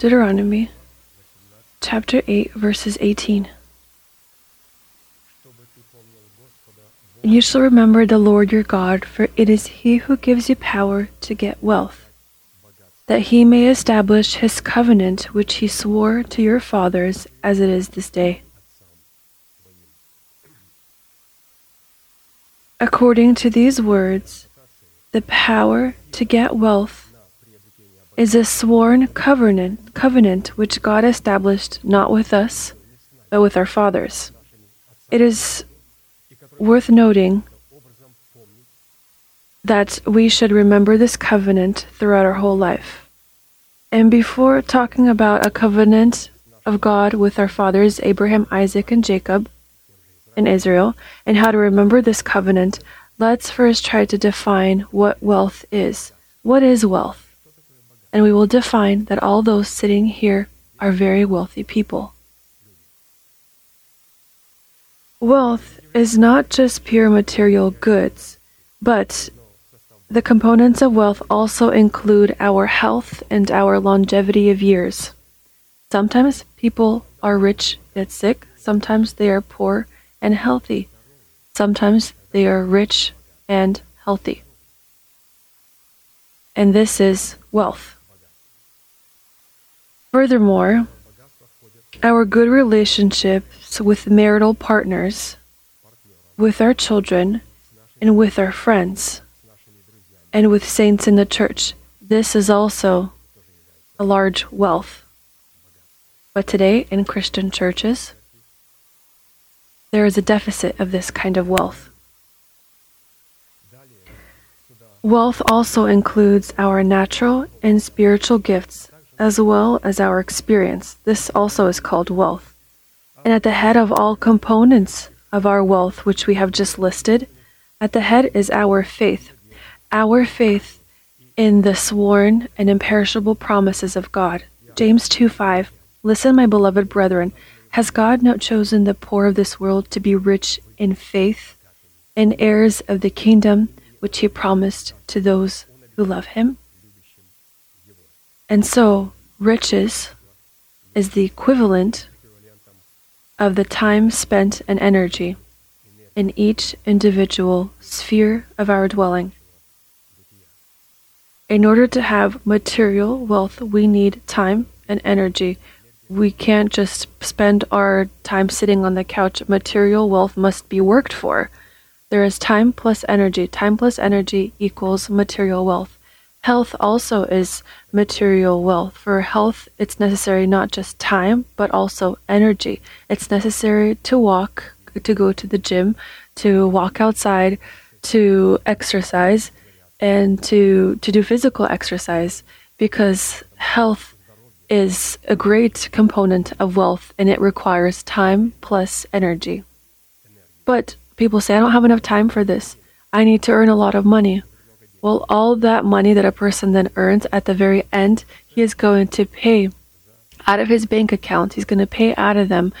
Deuteronomy chapter 8, verses 18. And you shall remember the Lord your God, for it is he who gives you power to get wealth, that he may establish his covenant which he swore to your fathers as it is this day. According to these words, the power to get wealth is a sworn covenant, covenant which God established not with us, but with our fathers. It is worth noting that we should remember this covenant throughout our whole life. And before talking about a covenant of God with our fathers, Abraham, Isaac, and Jacob in Israel, and how to remember this covenant, let's first try to define what wealth is. What is wealth? And we will define that all those sitting here are very wealthy people. Wealth is not just pure material goods, but the components of wealth also include our health and our longevity of years. Sometimes people are rich yet sick, sometimes they are poor and healthy, sometimes they are rich and healthy. And this is wealth. Furthermore, our good relationships with marital partners with our children, and with our friends, and with saints in the church. This is also a large wealth. But today, in Christian churches, there is a deficit of this kind of wealth. Wealth also includes our natural and spiritual gifts, as well as our experience. This also is called wealth. And at the head of all components of our wealth, which we have just listed, at the head is our faith. Our faith in the sworn and imperishable promises of God. James 2 5. Listen, my beloved brethren, has God not chosen the poor of this world to be rich in faith and heirs of the kingdom which he promised to those who love him? And so, riches is the equivalent of the time spent and energy in each individual sphere of our dwelling. In order to have material wealth, we need time and energy. We can't just spend our time sitting on the couch. Material wealth must be worked for. There is time plus energy. Time plus energy equals material wealth. Health also is material wealth. For health, it's necessary not just time, but also energy. It's necessary to walk, to go to the gym, to walk outside, to exercise, and to, to do physical exercise because health is a great component of wealth and it requires time plus energy. But people say, I don't have enough time for this. I need to earn a lot of money. Well, all that money that a person then earns at the very end, he is going to pay out of his bank account. He's going to pay out of them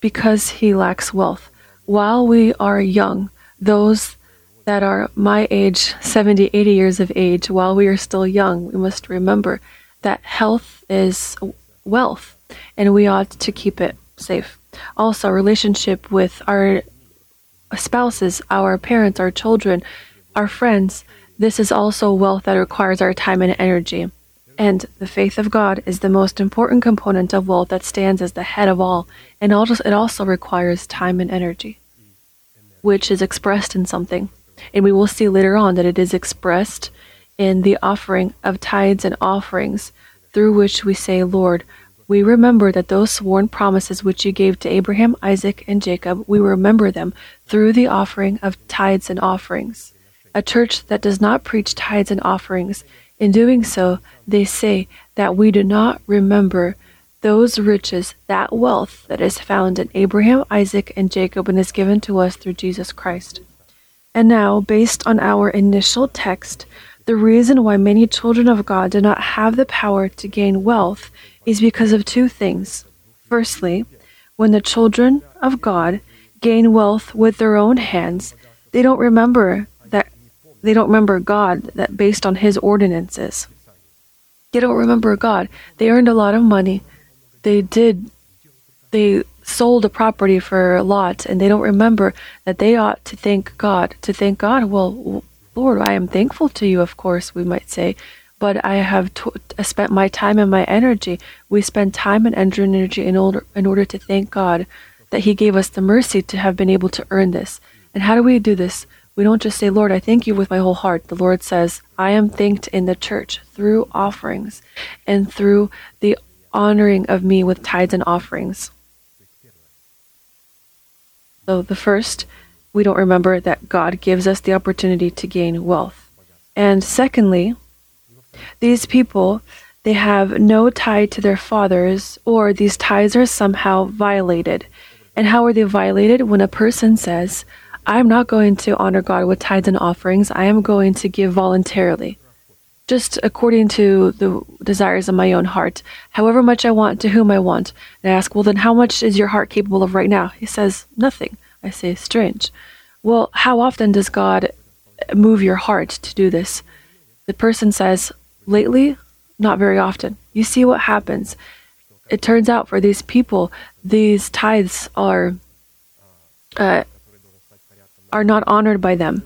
because he lacks wealth. While we are young, those that are my age, 70, 80 years of age, while we are still young, we must remember that health is wealth and we ought to keep it safe. Also, relationship with our spouses, our parents, our children, our friends, this is also wealth that requires our time and energy. And the faith of God is the most important component of wealth that stands as the head of all, and it also requires time and energy, which is expressed in something. And we will see later on that it is expressed in the offering of tithes and offerings, through which we say, Lord, we remember that those sworn promises which you gave to Abraham, Isaac, and Jacob, we remember them through the offering of tithes and offerings a church that does not preach tithes and offerings. In doing so, they say that we do not remember those riches, that wealth that is found in Abraham, Isaac, and Jacob and is given to us through Jesus Christ. And now, based on our initial text, the reason why many children of God do not have the power to gain wealth is because of two things. Firstly, when the children of God gain wealth with their own hands, they don't remember they don't remember God that based on his ordinances. They don't remember God. They earned a lot of money. They did, they sold a property for a lot, and they don't remember that they ought to thank God. To thank God, well, Lord, I am thankful to you, of course, we might say, but I have spent my time and my energy. We spend time and energy in order, in order to thank God that He gave us the mercy to have been able to earn this. And how do we do this? We don't just say, Lord, I thank you with my whole heart. The Lord says, I am thanked in the church through offerings and through the honoring of me with tithes and offerings. So, the first, we don't remember that God gives us the opportunity to gain wealth. And secondly, these people, they have no tie to their fathers, or these ties are somehow violated. And how are they violated? When a person says, I'm not going to honor God with tithes and offerings. I am going to give voluntarily, just according to the desires of my own heart, however much I want to whom I want. And I ask, Well, then how much is your heart capable of right now? He says, Nothing. I say, Strange. Well, how often does God move your heart to do this? The person says, Lately, not very often. You see what happens. It turns out for these people, these tithes are. Uh, are not honored by them.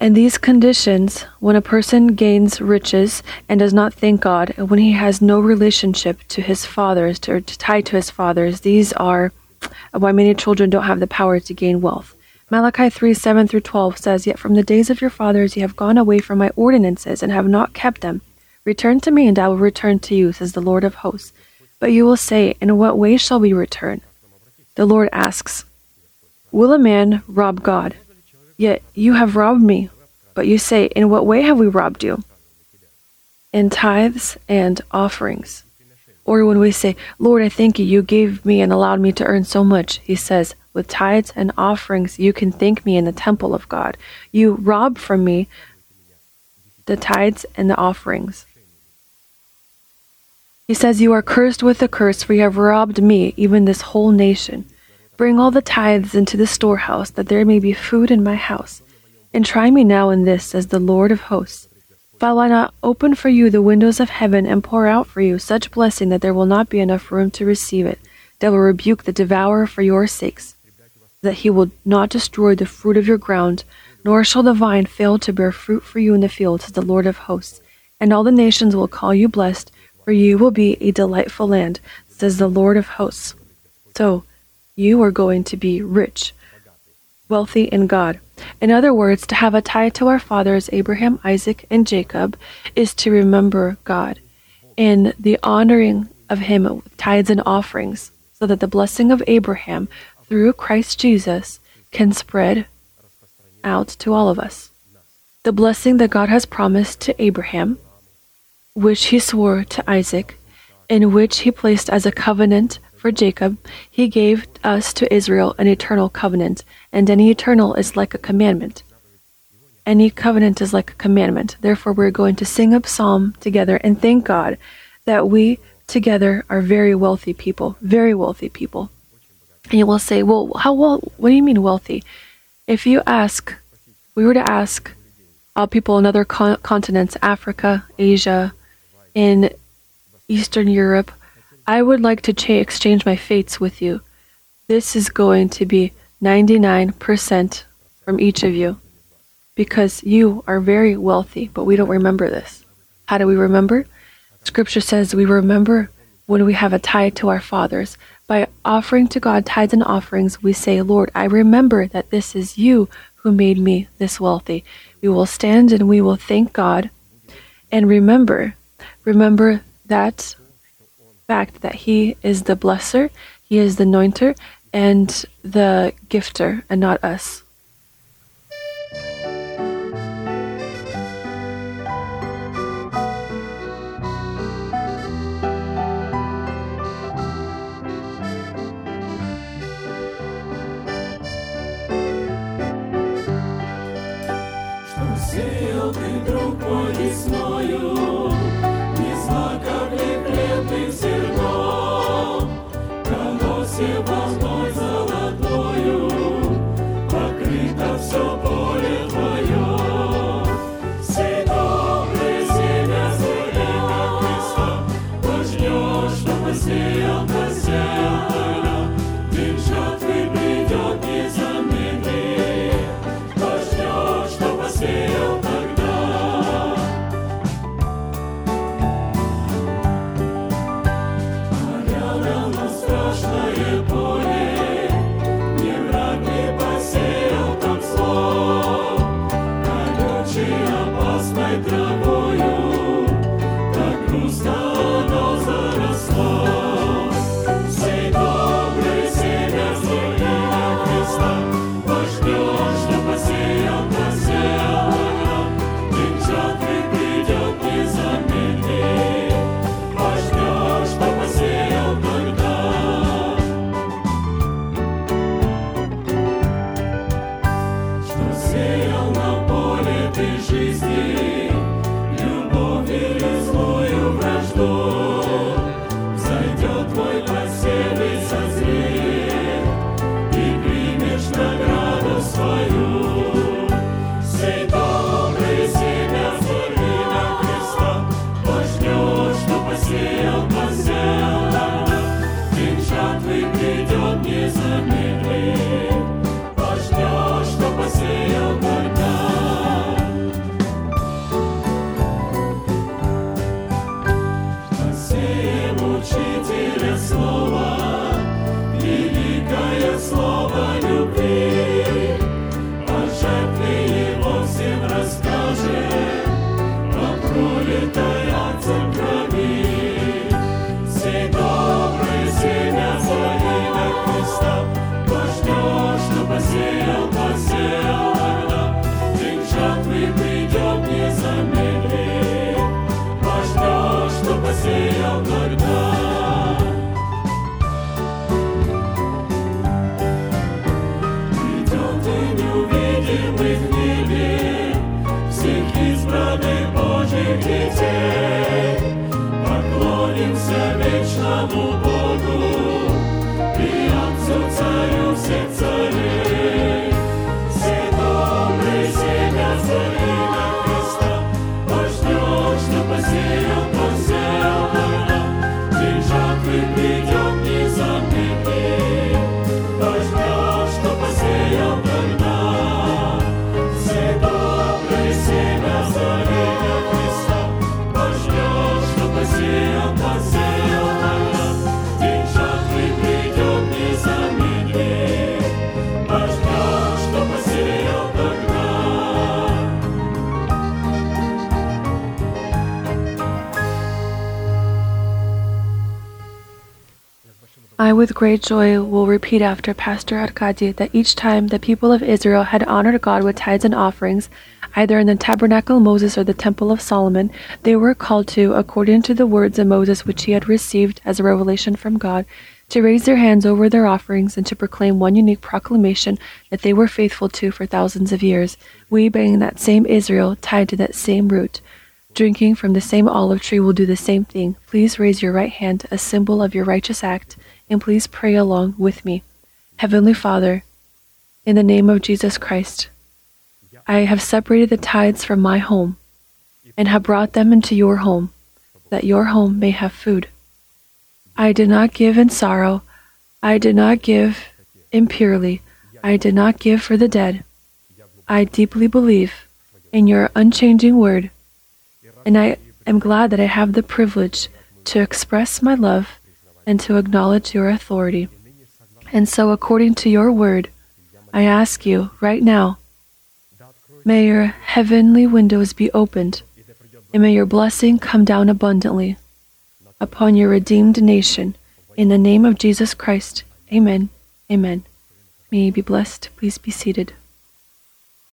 In these conditions, when a person gains riches and does not thank God, and when he has no relationship to his fathers, to, or to tie to his fathers, these are why many children don't have the power to gain wealth. Malachi 3 7 through 12 says, Yet from the days of your fathers ye have gone away from my ordinances and have not kept them. Return to me, and I will return to you, says the Lord of hosts. But you will say, In what way shall we return? The Lord asks, Will a man rob God? Yet you have robbed me. But you say, In what way have we robbed you? In tithes and offerings. Or when we say, Lord, I thank you, you gave me and allowed me to earn so much, he says, With tithes and offerings, you can thank me in the temple of God. You rob from me the tithes and the offerings. He says, You are cursed with a curse, for you have robbed me, even this whole nation. Bring all the tithes into the storehouse, that there may be food in my house. And try me now in this, says the Lord of hosts. Shall I not open for you the windows of heaven and pour out for you such blessing that there will not be enough room to receive it? That will rebuke the devourer for your sakes, that he will not destroy the fruit of your ground, nor shall the vine fail to bear fruit for you in the field, says the Lord of hosts. And all the nations will call you blessed, for you will be a delightful land, says the Lord of hosts. So, you are going to be rich, wealthy in God. In other words, to have a tie to our fathers, Abraham, Isaac, and Jacob, is to remember God in the honoring of Him with tithes and offerings, so that the blessing of Abraham through Christ Jesus can spread out to all of us. The blessing that God has promised to Abraham, which He swore to Isaac, in which He placed as a covenant for Jacob, he gave us to Israel an eternal covenant, and any eternal is like a commandment. Any covenant is like a commandment. Therefore, we're going to sing a psalm together and thank God that we together are very wealthy people, very wealthy people. And you will say, well, how well, what do you mean wealthy? If you ask, we were to ask people in other con- continents, Africa, Asia, in Eastern Europe, I would like to cha- exchange my fates with you. This is going to be 99% from each of you because you are very wealthy, but we don't remember this. How do we remember? Scripture says we remember when we have a tie to our fathers. By offering to God tithes and offerings, we say, Lord, I remember that this is you who made me this wealthy. We will stand and we will thank God and remember, remember that fact that He is the blesser, He is the anointer, and the gifter, and not us. I, with great joy, will repeat after Pastor Arkady that each time the people of Israel had honored God with tithes and offerings, either in the tabernacle of Moses or the temple of Solomon, they were called to, according to the words of Moses which he had received as a revelation from God, to raise their hands over their offerings and to proclaim one unique proclamation that they were faithful to for thousands of years, we being that same Israel tied to that same root. Drinking from the same olive tree will do the same thing. Please raise your right hand, a symbol of your righteous act and please pray along with me. Heavenly Father, in the name of Jesus Christ, I have separated the tithes from my home and have brought them into your home, that your home may have food. I did not give in sorrow. I did not give impurely. I did not give for the dead. I deeply believe in your unchanging word, and I am glad that I have the privilege to express my love and to acknowledge your authority. And so, according to your word, I ask you right now, may your heavenly windows be opened, and may your blessing come down abundantly upon your redeemed nation. In the name of Jesus Christ, amen. Amen. May you be blessed. Please be seated.